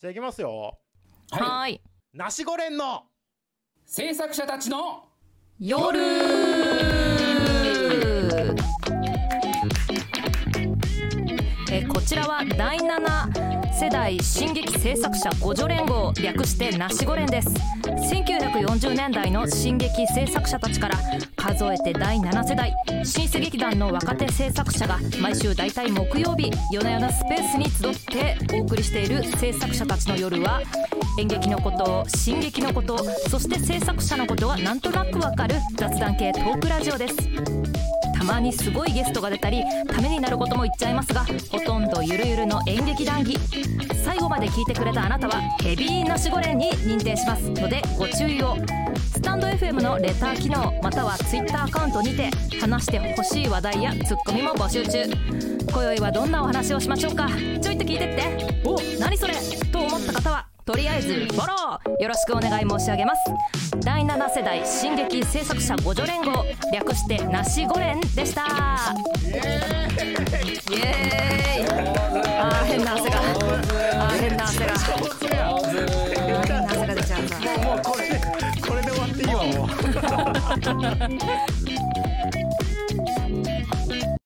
じゃあいきますよ。はい。ナシゴレンの制作者たちの夜。えこちらは第7世代進撃制作者互助連合略してナシゴ連です40年代の進撃制作者たちから数えて第7世代新世劇団の若手制作者が毎週大体木曜日夜な夜なスペースに集ってお送りしている制作者たちの夜は演劇のこと進撃のことそして制作者のことはなんとなくわかる雑談系トークラジオです。たまにすごいゲストが出たりためになることも言っちゃいますがほとんどゆるゆるの演劇談義最後まで聞いてくれたあなたはヘビーなしごれんに認定します。のでご注意を。スタンド FM のレター機能または Twitter アカウントにて話してほしい話題やツッコミも募集中。今宵はどんなお話をしましょうか。ちょいと聞いてって。お何それ。と思った方はとりあえずフォローよろしくお願い申し上げます。第7世代進撃制作者互助連合略してなしご連でした。イエーイ。あー変な汗が。あー変な汗が。あー変な汗が出ちゃう。さもうこれでこれで終わっていいわもう